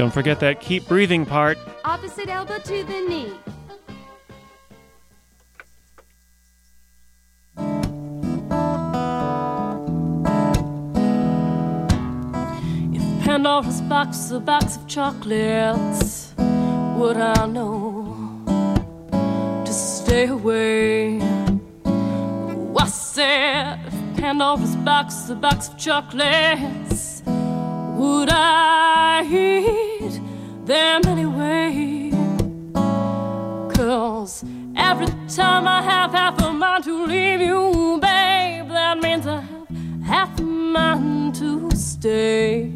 Don't forget that keep breathing part. Opposite elbow to the knee. If Pandora's box is a box of chocolates, would I know to stay away? Oh, I said, if Pandora's box is a box of chocolates, would I eat them anyway? Cause every time I have half a mind to leave you, babe, that means I have half a mind to stay.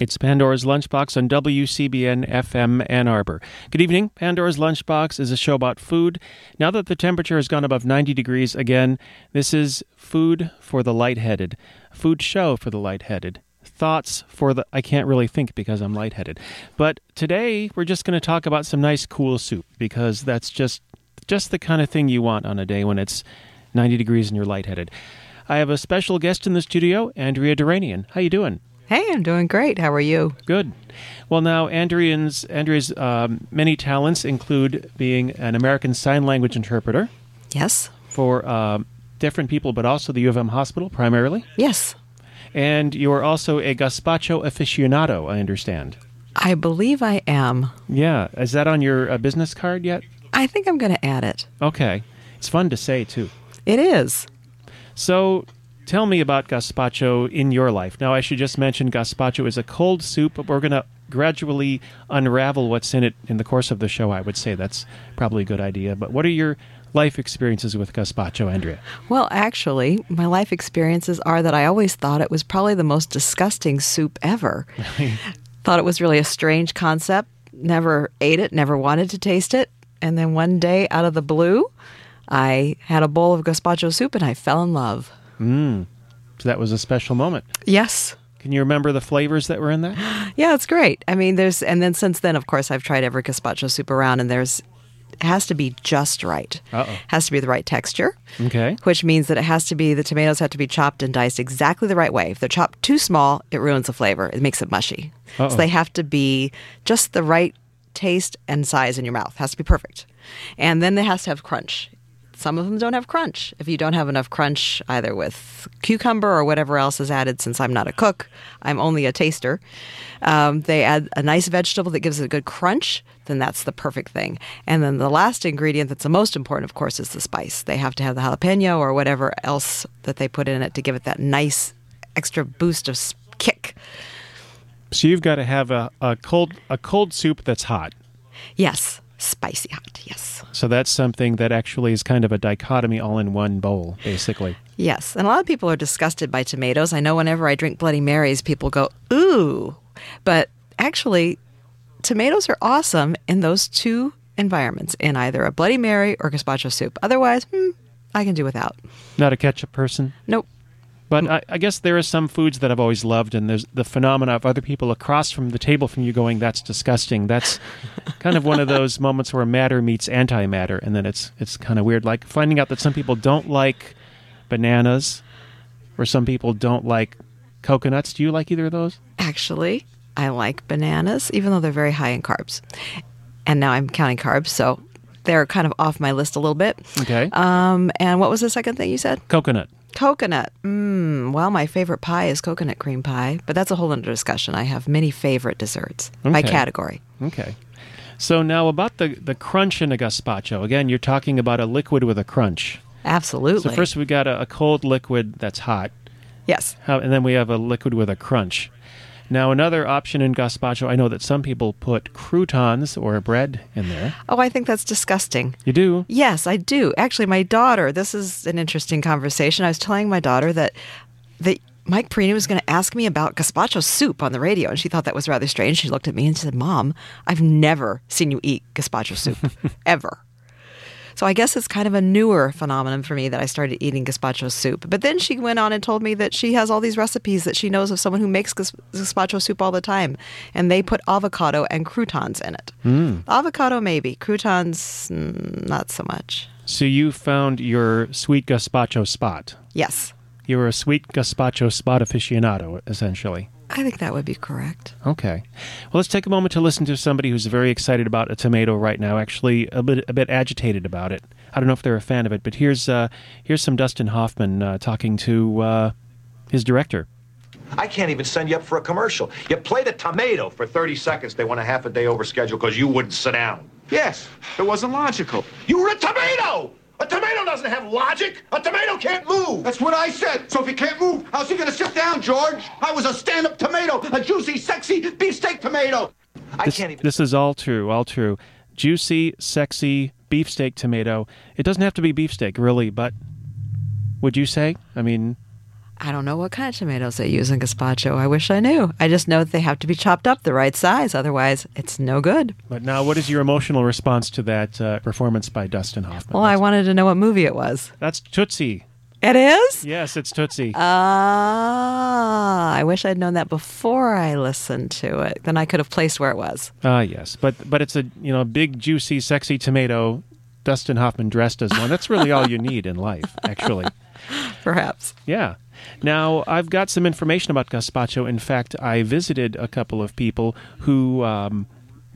It's Pandora's Lunchbox on WCBN FM Ann Arbor. Good evening. Pandora's Lunchbox is a show about food. Now that the temperature has gone above 90 degrees again, this is food for the lightheaded, food show for the lightheaded. Thoughts for the I can't really think because I'm lightheaded. But today we're just going to talk about some nice cool soup because that's just just the kind of thing you want on a day when it's 90 degrees and you're lightheaded. I have a special guest in the studio, Andrea Duranian. How you doing? Hey, I'm doing great. How are you? Good. Well, now Andrea's Andrea's um, many talents include being an American Sign Language interpreter Yes. for um, different people, but also the U of M hospital primarily. Yes. And you are also a gazpacho aficionado, I understand. I believe I am. Yeah, is that on your uh, business card yet? I think I'm going to add it. Okay, it's fun to say too. It is. So, tell me about gazpacho in your life. Now, I should just mention gazpacho is a cold soup, but we're going to gradually unravel what's in it in the course of the show. I would say that's probably a good idea. But what are your life experiences with gazpacho, Andrea? Well, actually, my life experiences are that I always thought it was probably the most disgusting soup ever. thought it was really a strange concept. Never ate it, never wanted to taste it. And then one day, out of the blue, I had a bowl of gazpacho soup and I fell in love. Mm. So that was a special moment. Yes. Can you remember the flavors that were in that? Yeah, it's great. I mean, there's, and then since then, of course, I've tried every gazpacho soup around, and there's, has to be just right. Uh-oh. Has to be the right texture, Okay. which means that it has to be, the tomatoes have to be chopped and diced exactly the right way. If they're chopped too small, it ruins the flavor. It makes it mushy. Uh-oh. So they have to be just the right taste and size in your mouth. Has to be perfect. And then it has to have crunch. Some of them don't have crunch. If you don't have enough crunch, either with cucumber or whatever else is added, since I'm not a cook, I'm only a taster, um, they add a nice vegetable that gives it a good crunch, then that's the perfect thing. And then the last ingredient that's the most important, of course, is the spice. They have to have the jalapeno or whatever else that they put in it to give it that nice extra boost of kick. So you've got to have a, a cold a cold soup that's hot. Yes, spicy hot. Yes. So that's something that actually is kind of a dichotomy all in one bowl, basically. Yes, and a lot of people are disgusted by tomatoes. I know whenever I drink Bloody Marys, people go, ooh. But actually, tomatoes are awesome in those two environments, in either a Bloody Mary or gazpacho soup. Otherwise, hmm, I can do without. Not a ketchup person. Nope. But I, I guess there are some foods that I've always loved, and there's the phenomena of other people across from the table from you going, "That's disgusting." That's kind of one of those moments where matter meets antimatter, and then it's it's kind of weird. Like finding out that some people don't like bananas, or some people don't like coconuts. Do you like either of those? Actually, I like bananas, even though they're very high in carbs. And now I'm counting carbs, so they're kind of off my list a little bit. Okay, Um, and what was the second thing you said? coconut. Coconut. Mm, well, my favorite pie is coconut cream pie, but that's a whole other discussion. I have many favorite desserts by category. Okay. So now about the the crunch in a gazpacho. Again, you're talking about a liquid with a crunch. Absolutely. So first we've got a, a cold liquid that's hot. yes. How, and then we have a liquid with a crunch. Now, another option in gazpacho, I know that some people put croutons or bread in there. Oh, I think that's disgusting. You do? Yes, I do. Actually, my daughter, this is an interesting conversation. I was telling my daughter that that Mike Perino was going to ask me about gazpacho soup on the radio, and she thought that was rather strange. She looked at me and she said, Mom, I've never seen you eat gazpacho soup, ever. So I guess it's kind of a newer phenomenon for me that I started eating gazpacho soup. But then she went on and told me that she has all these recipes that she knows of someone who makes gaz- gazpacho soup all the time, and they put avocado and croutons in it. Avocado maybe, croutons mm, not so much. So you found your sweet gazpacho spot. Yes. You were a sweet gazpacho spot aficionado, essentially. I think that would be correct. Okay. Well, let's take a moment to listen to somebody who's very excited about a tomato right now. Actually, a bit a bit agitated about it. I don't know if they're a fan of it, but here's uh, here's some Dustin Hoffman uh, talking to uh, his director. I can't even send you up for a commercial. You played a tomato for 30 seconds. They went a half a day over schedule because you wouldn't sit down. Yes, it wasn't logical. You were a tomato! A tomato doesn't have logic. A tomato can't move. That's what I said. So if he can't move, how's he gonna sit down, George? I was a stand-up tomato, a juicy, sexy beefsteak tomato. I This, can't even. this is all true, all true. Juicy, sexy beefsteak tomato. It doesn't have to be beefsteak, really, but would you say? I mean, I don't know what kind of tomatoes they use in gazpacho. I wish I knew. I just know that they have to be chopped up the right size. Otherwise, it's no good. but now what is your emotional response to that uh, performance by Dustin Hoffman? Well, I wanted to know what movie it was. That's Tootsie. It is? Yes, it's Tootsie. Ah, I wish I'd known that before I listened to it. Then I could have placed where it was. Ah, yes, but but it's a you know big, juicy, sexy tomato. Dustin Hoffman dressed as one. That's really all you need in life, actually. Perhaps. Yeah. Now I've got some information about gazpacho. In fact, I visited a couple of people who um,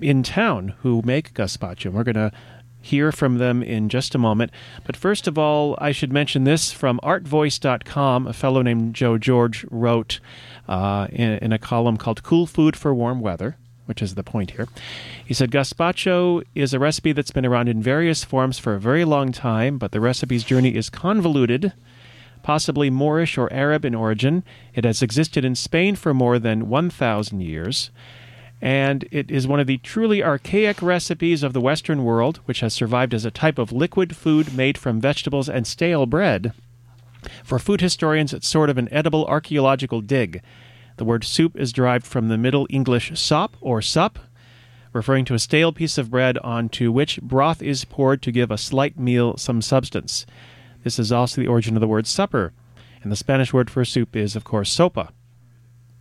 in town who make gazpacho. We're going to hear from them in just a moment. But first of all, I should mention this from artvoice.com. A fellow named Joe George wrote uh, in, in a column called Cool Food for Warm Weather, which is the point here. He said Gazpacho is a recipe that's been around in various forms for a very long time, but the recipe's journey is convoluted possibly Moorish or Arab in origin. It has existed in Spain for more than 1,000 years. And it is one of the truly archaic recipes of the Western world, which has survived as a type of liquid food made from vegetables and stale bread. For food historians, it's sort of an edible archaeological dig. The word soup is derived from the Middle English sop or sup, referring to a stale piece of bread onto which broth is poured to give a slight meal some substance. This is also the origin of the word supper, and the Spanish word for soup is, of course, sopa.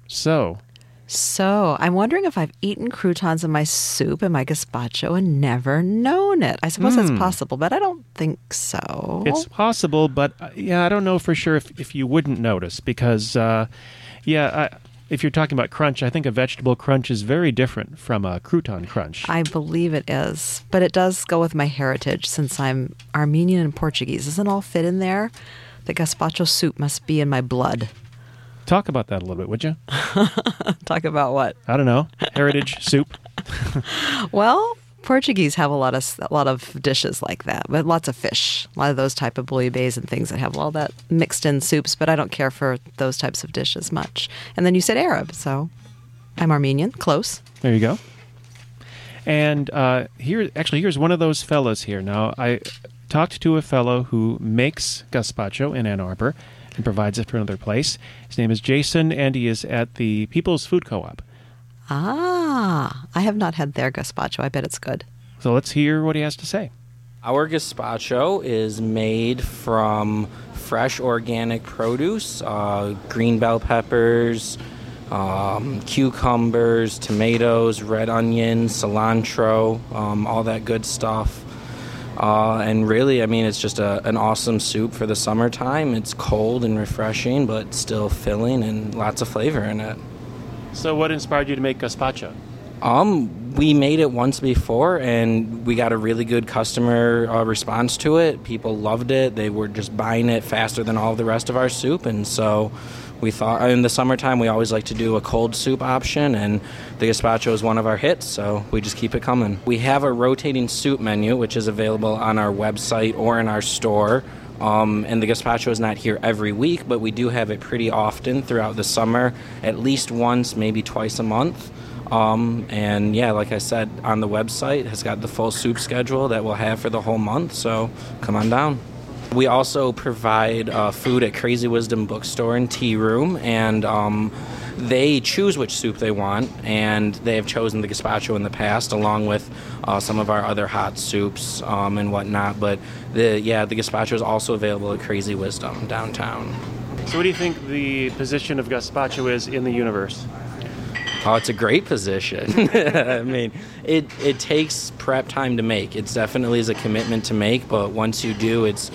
So, So I'm wondering if I've eaten croutons in my soup and my gazpacho and never known it. I suppose that's possible, but I don't think so. it's possible, but uh, yeah, I don't know for sure if, if you wouldn't notice because, uh, yeah, I, if you're talking about crunch, I think a vegetable crunch is very different from a crouton crunch. I believe it is, but it does go with my heritage since I'm Armenian and Portuguese. Doesn't all fit in there? The gazpacho soup must be in my blood. Talk about that a little bit, would you? Talk about what? I don't know. Heritage soup. Well, Portuguese have a lot of a lot of dishes like that, but lots of fish, a lot of those type of bouillabaisse and things that have all that mixed in soups. But I don't care for those types of dishes much. And then you said Arab, so I'm Armenian, close. There you go. And uh, here, actually, here's one of those fellows here. Now, I talked to a fellow who makes gazpacho in Ann Arbor and provides it for another place. His name is Jason, and he is at the People's Food Co-op. Ah, I have not had their gazpacho. I bet it's good. So let's hear what he has to say. Our gazpacho is made from fresh organic produce, uh, green bell peppers, um, cucumbers, tomatoes, red onions, cilantro, um, all that good stuff. Uh, and really, I mean, it's just a, an awesome soup for the summertime. It's cold and refreshing, but still filling and lots of flavor in it. So, what inspired you to make gazpacho? Um, we made it once before, and we got a really good customer uh, response to it. People loved it. They were just buying it faster than all the rest of our soup, and so we thought in the summertime we always like to do a cold soup option, and the gazpacho is one of our hits, so we just keep it coming. We have a rotating soup menu, which is available on our website or in our store. Um, and the gazpacho is not here every week, but we do have it pretty often throughout the summer, at least once, maybe twice a month. Um, and yeah, like I said, on the website has got the full soup schedule that we'll have for the whole month. So come on down. We also provide uh, food at Crazy Wisdom Bookstore and Tea Room, and um, they choose which soup they want, and they have chosen the gazpacho in the past, along with uh, some of our other hot soups um, and whatnot. But the yeah, the gazpacho is also available at Crazy Wisdom downtown. So, what do you think the position of gazpacho is in the universe? Oh, it's a great position. I mean, it it takes prep time to make. It definitely is a commitment to make, but once you do, it's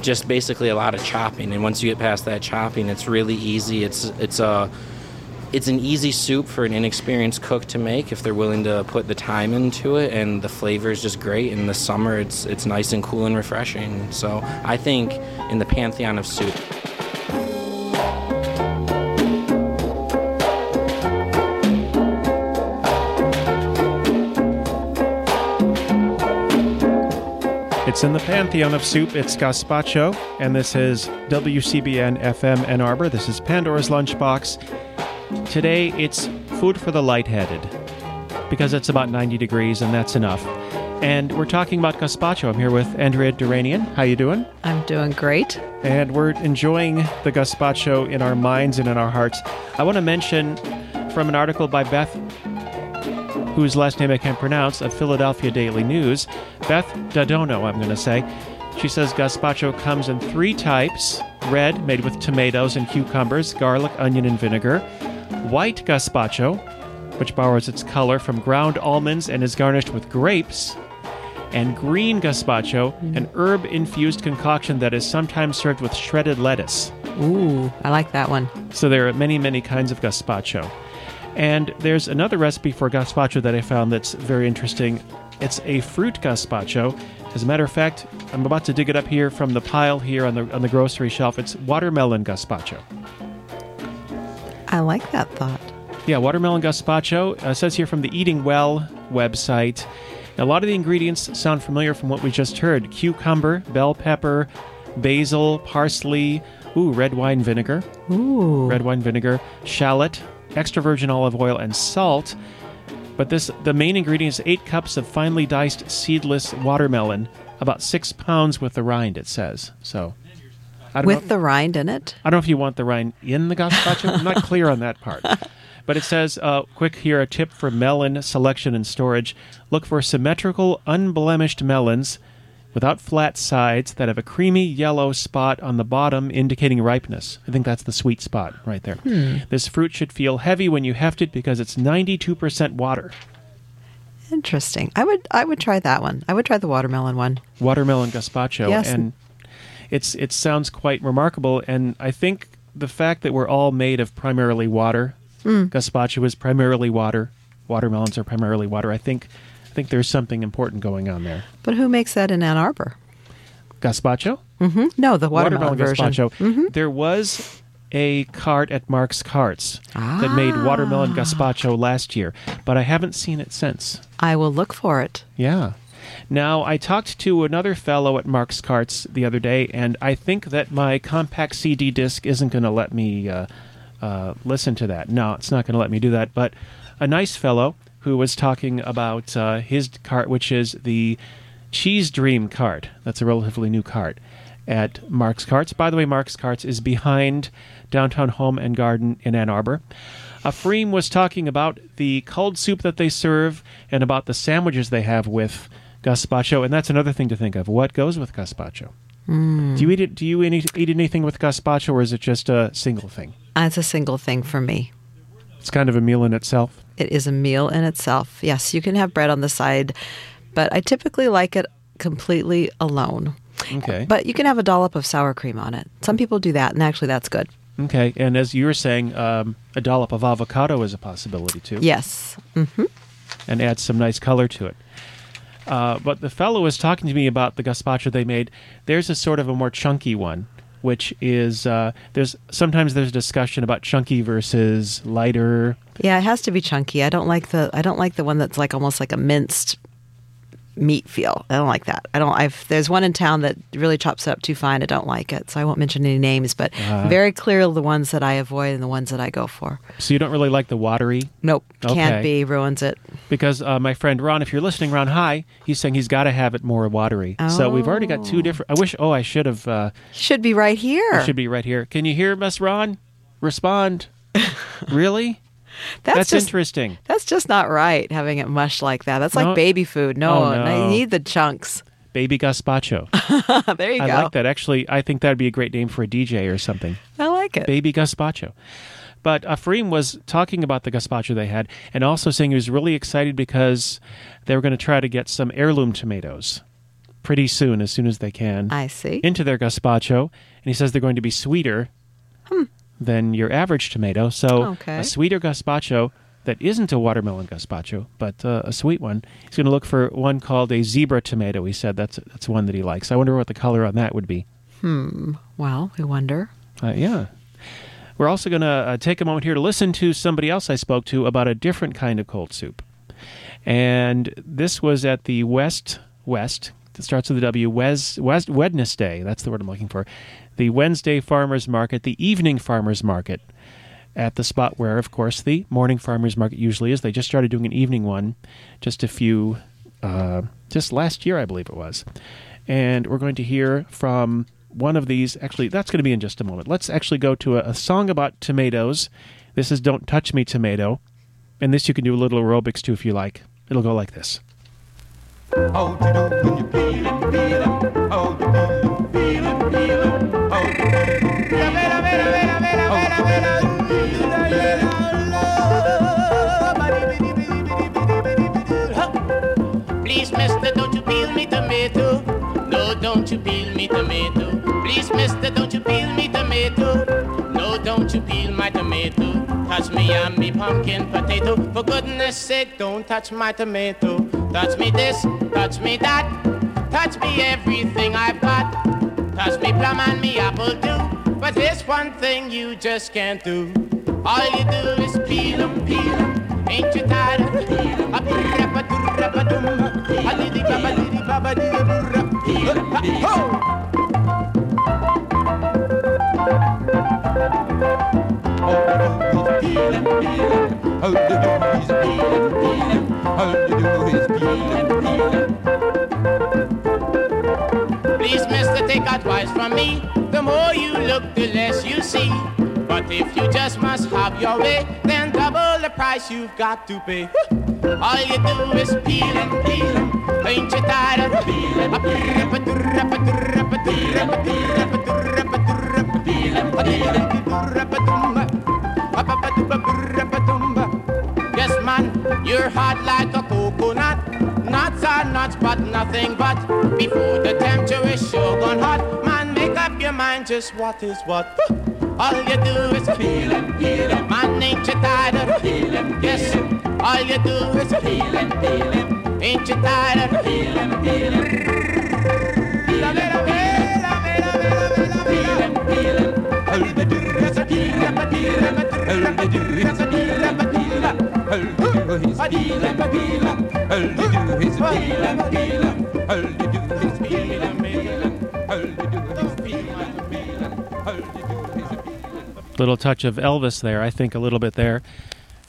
just basically a lot of chopping. And once you get past that chopping, it's really easy. It's it's a it's an easy soup for an inexperienced cook to make if they're willing to put the time into it and the flavor is just great in the summer it's it's nice and cool and refreshing so i think in the pantheon of soup It's in the pantheon of soup. It's gazpacho, and this is WCBN FM Ann Arbor. This is Pandora's Lunchbox. Today, it's food for the lightheaded because it's about 90 degrees, and that's enough. And we're talking about gazpacho. I'm here with Andrea Duranian. How you doing? I'm doing great. And we're enjoying the gazpacho in our minds and in our hearts. I want to mention from an article by Beth whose last name I can't pronounce, of Philadelphia Daily News, Beth Dadono, I'm going to say. She says gazpacho comes in three types red, made with tomatoes and cucumbers, garlic, onion, and vinegar, white gazpacho, which borrows its color from ground almonds and is garnished with grapes, and green gazpacho, mm. an herb infused concoction that is sometimes served with shredded lettuce. Ooh, I like that one. So there are many, many kinds of gazpacho. And there's another recipe for gazpacho that I found that's very interesting. It's a fruit gazpacho. As a matter of fact, I'm about to dig it up here from the pile here on the on the grocery shelf. It's watermelon gazpacho. I like that thought. Yeah, watermelon gazpacho uh, says here from the Eating Well website. A lot of the ingredients sound familiar from what we just heard: cucumber, bell pepper, basil, parsley, ooh, red wine vinegar, Ooh. red wine vinegar, shallot, extra virgin olive oil, and salt. But this the main ingredient is eight cups of finely diced seedless watermelon, about six pounds with the rind. It says so. With know, the rind in it? I don't know if you want the rind in the gazpacho. I'm not clear on that part. But it says, uh, quick here, a tip for melon selection and storage. Look for symmetrical, unblemished melons without flat sides that have a creamy yellow spot on the bottom indicating ripeness. I think that's the sweet spot right there. Hmm. This fruit should feel heavy when you heft it because it's 92% water. Interesting. I would I would try that one. I would try the watermelon one. watermelon gazpacho Yes. and it's it sounds quite remarkable and I think the fact that we're all made of primarily water hmm. gazpacho is primarily water watermelons are primarily water I think I think there's something important going on there But who makes that in Ann Arbor? gazpacho Hmm? No, the watermelon, version. gazpacho there was a cart at Mark's Carts that made watermelon gazpacho last year but I haven't seen it since I will look for it. Yeah. Now, I talked to another fellow at Mark's Carts the other day, and I think that my compact CD disc isn't going to let me uh, uh, listen to that. No, it's not going to let me do that. But a nice fellow who was talking about uh, his cart, which is the Cheese Dream cart. That's a relatively new cart at Mark's Carts. By the way, Mark's Carts is behind Downtown Home and Garden in Ann Arbor. Afreem was talking about the cold soup that they serve and about the sandwiches they have with gazpacho, and that's another thing to think of. What goes with gazpacho? Do you eat it? Do you any, eat anything with gazpacho, or is it just a single thing? Uh, It's a single thing for me. It's kind of a meal in itself. It is a meal in itself. Yes, you can have bread on the side, but I typically like it completely alone. Okay. But you can have a dollop of sour cream on it. Some people do that, and actually, that's good. Okay, and as you were saying, um, a dollop of avocado is a possibility too. Yes. and adds some nice color to it. Uh, but the fellow was talking to me about the gazpacho they made. There's a sort of a more chunky one, which is uh, there's sometimes there's discussion about chunky versus lighter. Yeah, it has to be chunky. I don't like the I don't like the one that's like almost like a minced meat feel. I don't like that. I don't. I've there's one in town that really chops it up too fine. I don't like it, so I won't mention any names. But Uh-huh. very clearly the ones that I avoid and the ones that I go for. So you don't really like the watery Nope, Okay. can't be. Ruins it. because uh, my friend Ron, if you're listening, Ron, hi, he's saying he's got to have it more watery. So we've already got two different. I wish. Oh, I should have. Uh, Should be right here. should be right here. Can you hear Miss Ron? Respond. really? that's, That's just interesting. that's just not right. Having it mushed like that. That's like baby food. No, Oh, no. you need the chunks. Baby gazpacho. there you I go. I like that. Actually, I think that'd be a great name for a DJ or something. I like it. Baby gazpacho. But Afreem was talking about the gazpacho they had and also saying he was really excited because they were going to try to get some heirloom tomatoes. pretty soon, as soon as they can, I see. into their gazpacho. And he says they're going to be sweeter hmm. Than your average tomato. So Okay. a sweeter gazpacho that isn't a watermelon gazpacho, but uh, a sweet one. He's going to look for one called a zebra tomato. He said that's that's one that he likes. I wonder what the color on that would be. Hmm. Well, we wonder. Uh, yeah. We're also going to uh, take a moment here to listen to somebody else I spoke to about a different kind of cold soup. And this was at the West West. It starts with a W. Wes, West Wednesday. That's the word I'm looking for. The Wednesday Farmers Market, the evening Farmers Market, at the spot where, of course, the morning Farmers Market usually is. They just started doing an evening one, just a few, uh, just last year, I believe it was. And we're going to hear from one of these. Actually, that's going to be in just a moment. Let's actually go to a, a song about tomatoes. This is "Don't Touch Me, Tomato," and this you can do a little aerobics to if you like. It'll go like this. How tomato. Please, mister, don't you peel me tomato. No, don't you peel my tomato. Touch me on me pumpkin potato. For goodness sake, don't touch my tomato. Touch me this, touch me that. Touch me everything I've got. Touch me plum and me apple too. But there's one thing you just can't do. All you do is peel 'em, peel 'em. Ain't you tired of. A diddy diddy diddy 'em, How to do is peel and peel 'em? How to do is peel and peel 'em? Please, mister, take advice from me. The more you look, the less you see. But if you just must have your way, then double the price you've got to pay. All you do is peel and peel 'em. Ain't you tired of peeling? Durrapa durrapa peel and peel 'em. Man, you're hot like a coconut. Nuts are nuts, but nothing but. Before the temperature is sure gone hot, man, make up your mind just what is what. All you do is peel and peel it. Man, ain't you tired of peel and Yes, all you do is peel and peel it. Ain't you tired of peel and peel it? Peel and peel and peel it. How to do is peel and peel 'em? Do is peel and peel 'em? How to do is peel and peel 'em? How to do is peel and peel 'em? How to do is peel and peel 'em? How to do is peel and peel 'em? How to do is peel Little touch of Elvis there, I think, a little bit there.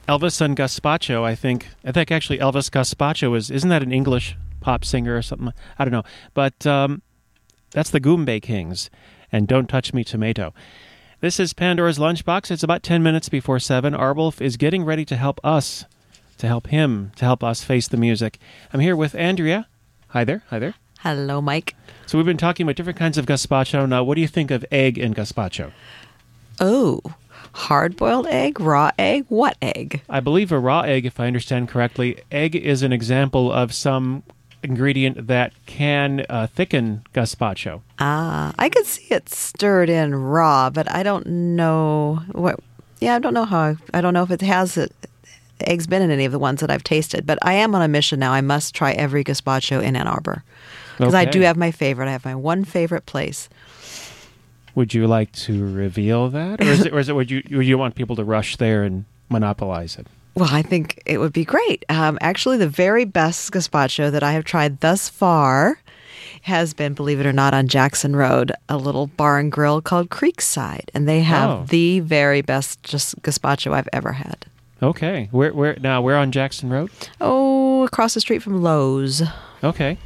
Elvis and Gazpacho, I think. I think actually Elvis Gazpacho is isn't that an English pop singer or something? I don't know, but um, that's the Goombay Kings, and Don't Touch Me Tomato. This is Pandora's Lunchbox. It's about ten minutes before seven. Arwolf is getting ready to help us, to help him, to help us face the music. I'm here with Andrea. Hi there. Hi there. Hello, Mike. So we've been talking about different kinds of gazpacho. Now, what do you think of egg in gazpacho? Oh, hard boiled egg, raw egg, what egg? I believe a raw egg, if I understand correctly, egg is an example of some ingredient that can uh, thicken gazpacho. Ah, I could see it stirred in raw, but I don't know what. Yeah, I don't know how. I don't know if it has it. Eggs been in any of the ones that I've tasted, but I am on a mission now. I must try every gazpacho in Ann Arbor because I do have my favorite. I have my one favorite place. Would you like to reveal that, or is it, or is it would you would you want people to rush there and monopolize it? Well, I think it would be great. Um, actually, the very best gazpacho that I have tried thus far has been, believe it or not, on Jackson Road, a little bar and grill called Creekside, and they have Oh. the very best just gazpacho I've ever had. Okay, where where now? We're on Jackson Road. Oh, across the street from Lowe's. Okay,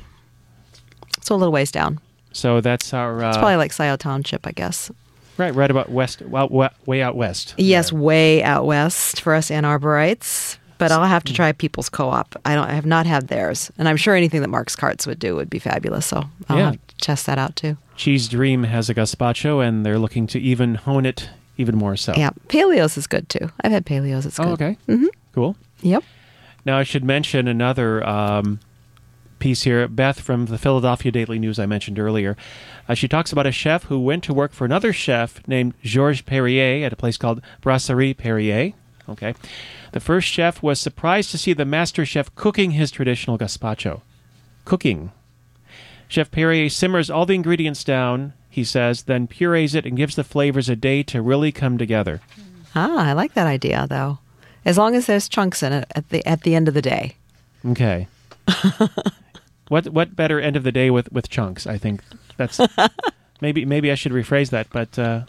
So a little ways down. so that's our uh, It's probably like Scioto Township, I guess. Right, right about west, well, way out west. Yes, way out west for us Ann Arborites. But I'll have to try People's Co-op. I don't. I have not had theirs, and I'm sure anything that Mark's Carts would do would be fabulous. So I'll Yeah. have to test that out too. Cheese Dream has a gazpacho, and they're looking to even hone it even more so. Yeah, Paleos is good too. I've had Paleos. It's good. Oh, okay. Mm-hmm. Cool. Yep. Now I should mention another um, piece here. Beth from the Philadelphia Daily News I mentioned earlier. Uh, she talks about a chef who went to work for another chef named Georges Perrier at a place called Brasserie Perrier. Okay. The first chef was surprised to see the master chef cooking his traditional gazpacho. Cooking. Chef Perrier simmers all the ingredients down, he says, then purees it and gives the flavors a day to really come together. Ah, I like that idea though. As long as there's chunks in it at the at the end of the day. Okay. what what better end of the day with with chunks? I think that's maybe maybe I should rephrase that, but uh,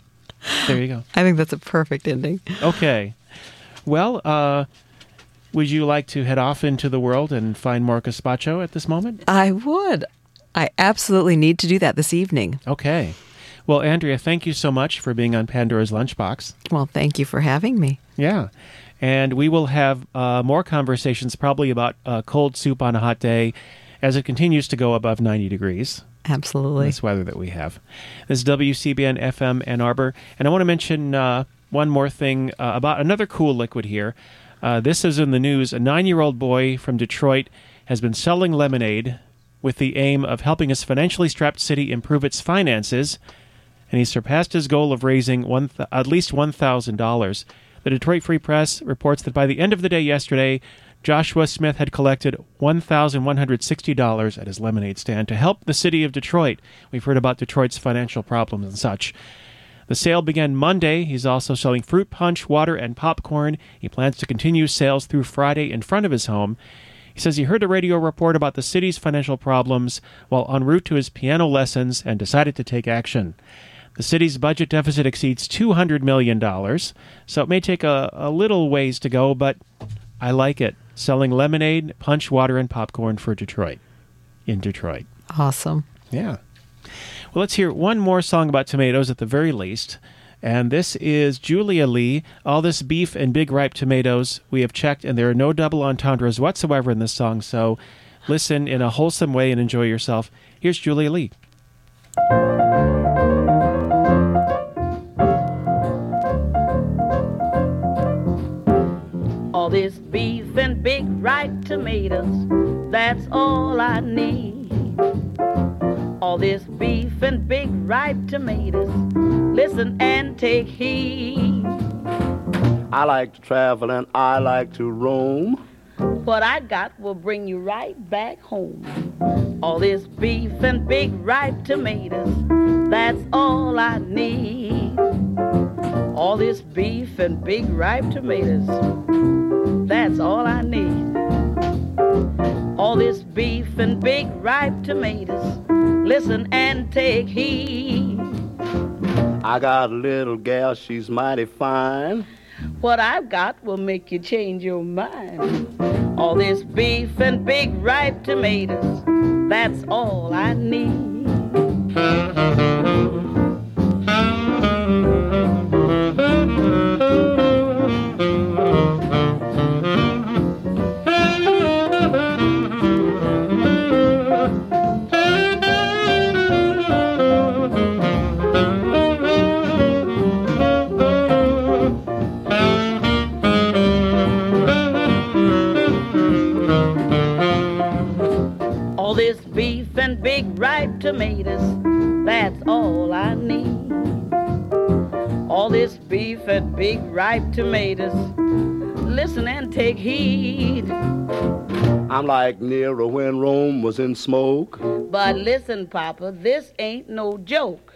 there you go. I think that's a perfect ending. Okay. Well, uh, would you like to head off into the world and find more gazpacho at this moment? I would. I absolutely need to do that this evening. Okay. Well, Andrea, thank you so much for being on Pandora's Lunchbox. Well, thank you for having me. Yeah. And we will have uh, more conversations probably about uh, cold soup on a hot day as it continues to go above 90 degrees. Absolutely. This weather that we have. This is WCBN FM Ann Arbor. And I want to mention uh, one more thing uh, about another cool liquid here. Uh, this is in the news. A nine year old boy from Detroit has been selling lemonade with the aim of helping his financially strapped city improve its finances. And he surpassed his goal of raising one th- at least $1,000. The Detroit Free Press reports that by the end of the day yesterday, Joshua Smith had collected $1,160 at his lemonade stand to help the city of Detroit. We've heard about Detroit's financial problems and such. The sale began Monday. He's also selling fruit punch, water, and popcorn. He plans to continue sales through Friday in front of his home. He says he heard a radio report about the city's financial problems while en route to his piano lessons and decided to take action. The city's budget deficit exceeds $200 million, so it may take a, a little ways to go, but I like it. Selling lemonade, punch, water, and popcorn for Detroit. In Detroit. Awesome. Yeah. Well, let's hear one more song about tomatoes at the very least. And this is Julia Lee. All this beef and big ripe tomatoes we have checked, and there are no double entendres whatsoever in this song. So listen in a wholesome way and enjoy yourself. Here's Julia Lee. Tomatoes, that's all I need. All this beef and big ripe tomatoes, listen and take heed. I like to travel and I like to roam. What I got will bring you right back home. All this beef and big ripe tomatoes, that's all I need. All this beef and big ripe tomatoes, that's all I need. All this beef and big ripe tomatoes, listen and take heed. I got a little gal, she's mighty fine. What I've got will make you change your mind. All this beef and big ripe tomatoes, that's all I need. Tomatoes, that's all I need. All this beef and big ripe tomatoes, listen and take heed. I'm like Nero when Rome was in smoke. But listen, Papa, this ain't no joke.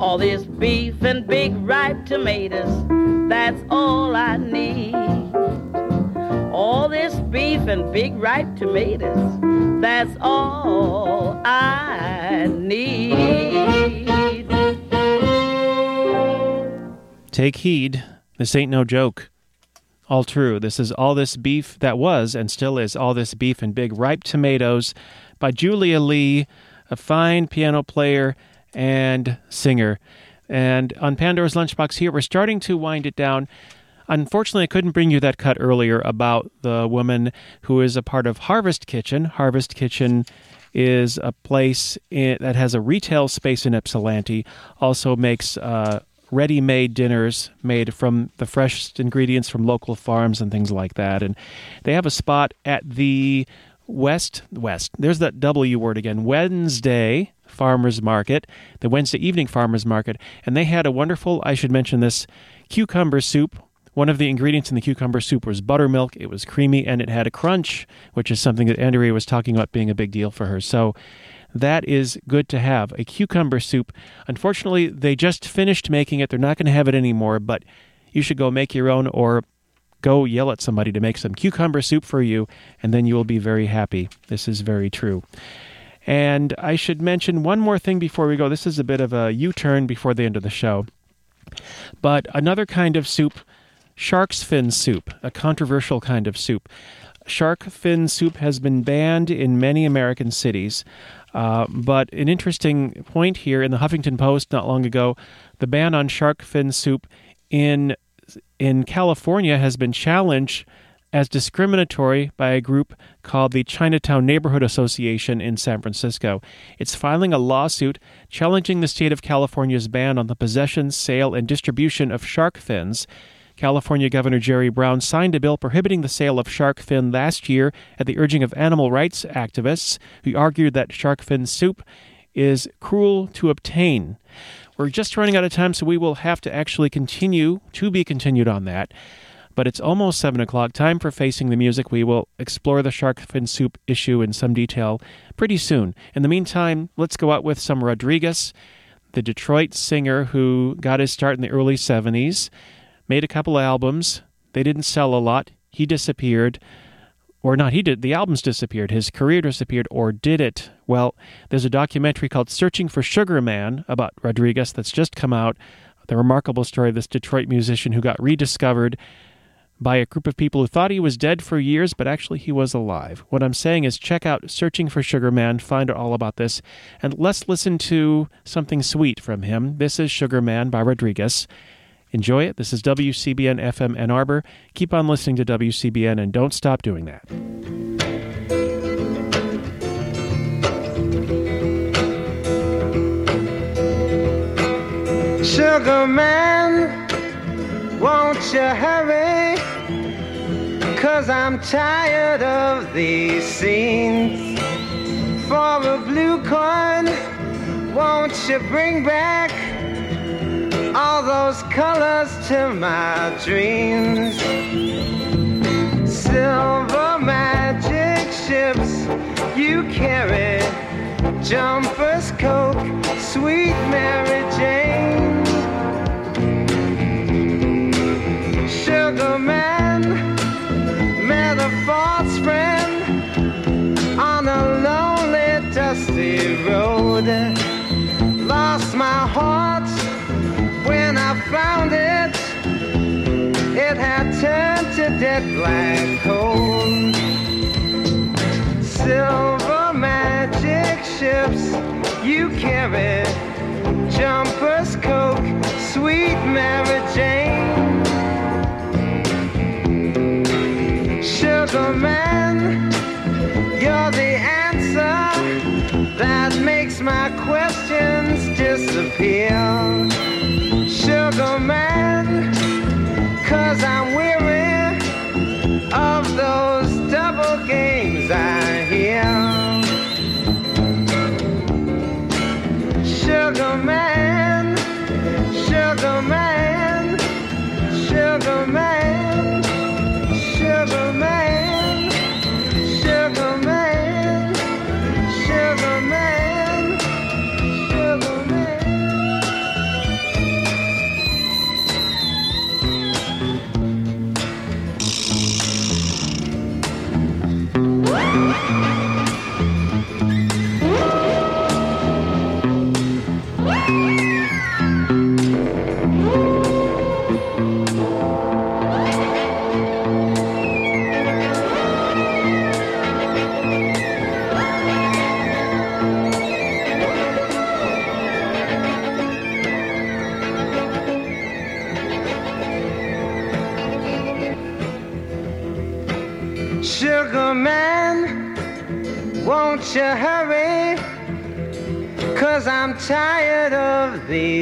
All this beef and big ripe tomatoes, that's all I need. All this beef and big ripe tomatoes, that's all I need. Take heed. This ain't no joke. All true. This is All This Beef that was and still is All This Beef and Big Ripe Tomatoes by Julia Lee, a fine piano player and singer. And on Pandora's Lunchbox here, we're starting to wind it down. Unfortunately, I couldn't bring you that cut earlier about the woman who is a part of Harvest Kitchen. Harvest Kitchen is a place in, that has a retail space in Ypsilanti, also makes uh, ready made dinners made from the freshest ingredients from local farms and things like that. And they have a spot at the West West. There's that W word again. Wednesday Farmers Market, the Wednesday evening Farmers Market, and they had a wonderful. I should mention this cucumber soup. One of the ingredients in the cucumber soup was buttermilk. It was creamy and it had a crunch, which is something that Andrea was talking about being a big deal for her. So that is good to have. A cucumber soup. Unfortunately, they just finished making it. They're not going to have it anymore, but you should go make your own or go yell at somebody to make some cucumber soup for you, and then you will be very happy. This is very true. And I should mention one more thing before we go. This is a bit of a U turn before the end of the show. But another kind of soup, shark's fin soup, a controversial kind of soup. Shark fin soup has been banned in many American cities. Uh, but an interesting point here in the Huffington Post not long ago the ban on shark fin soup in, in California has been challenged as discriminatory by a group called the Chinatown Neighborhood Association in San Francisco. It's filing a lawsuit challenging the state of California's ban on the possession, sale, and distribution of shark fins. California Governor Jerry Brown signed a bill prohibiting the sale of shark fin last year at the urging of animal rights activists who argued that shark fin soup is cruel to obtain. We're just running out of time, so we will have to actually continue to be continued on that. But it's almost 7 o'clock. Time for Facing the Music. We will explore the shark fin soup issue in some detail pretty soon. In the meantime, let's go out with some Rodriguez, the Detroit singer who got his start in the early 70s, made a couple of albums. They didn't sell a lot. He disappeared. Or not, he did. The albums disappeared. His career disappeared, or did it? Well, there's a documentary called Searching for Sugar Man about Rodriguez that's just come out. The remarkable story of this Detroit musician who got rediscovered by a group of people who thought he was dead for years, but actually he was alive. What I'm saying is check out Searching for Sugar Man, find out all about this, and let's listen to something sweet from him. This is Sugar Man by Rodriguez. Enjoy it. This is WCBN FM Ann Arbor. Keep on listening to WCBN and don't stop doing that. Sugar man, won't you hurry? Cause I'm tired of these scenes. For a blue coin, won't you bring back those colors to my dreams? Silver magic ships you carry, jumpers, coke, sweet Mary Jane. Sugar man met a false friend on a lonely, dusty road. Lost my heart Found it. It had turned to dead black coal. Silver magic ships you carry, jumpers, coke, sweet Mary Jane. Sugar man, you're the answer that makes my questions disappear. Man, cause I'm weary of those double games I hear. Sugar man, Sugar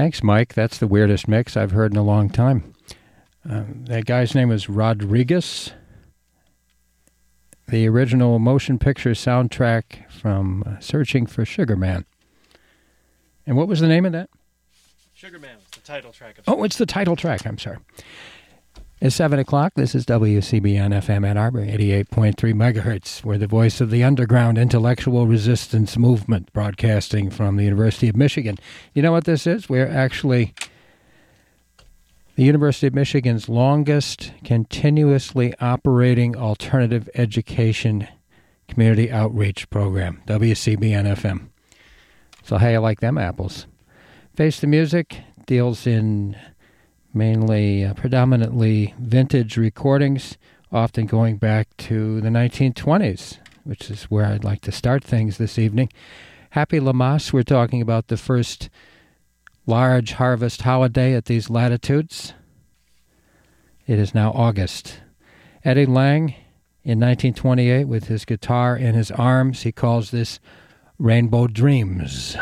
Thanks, Mike. That's the weirdest mix I've heard in a long time. Um, that guy's name is Rodriguez. The original motion picture soundtrack from uh, Searching for Sugar Man. And what was the name of that? Sugar Man was the title track of Oh, it's the title track. I'm sorry. It's 7 o'clock. This is WCBN FM Ann Arbor, 88.3 megahertz. We're the voice of the underground intellectual resistance movement, broadcasting from the University of Michigan. You know what this is? We're actually the University of Michigan's longest continuously operating alternative education community outreach program, WCBN FM. So, hey, I like them apples. Face the Music deals in mainly uh, predominantly vintage recordings, often going back to the 1920s, which is where I'd like to start things this evening. Happy Lammas, we're talking about the first large harvest holiday at these latitudes. It is now August. Eddie Lang, in 1928, with his guitar in his arms, he calls this Rainbow Dreams.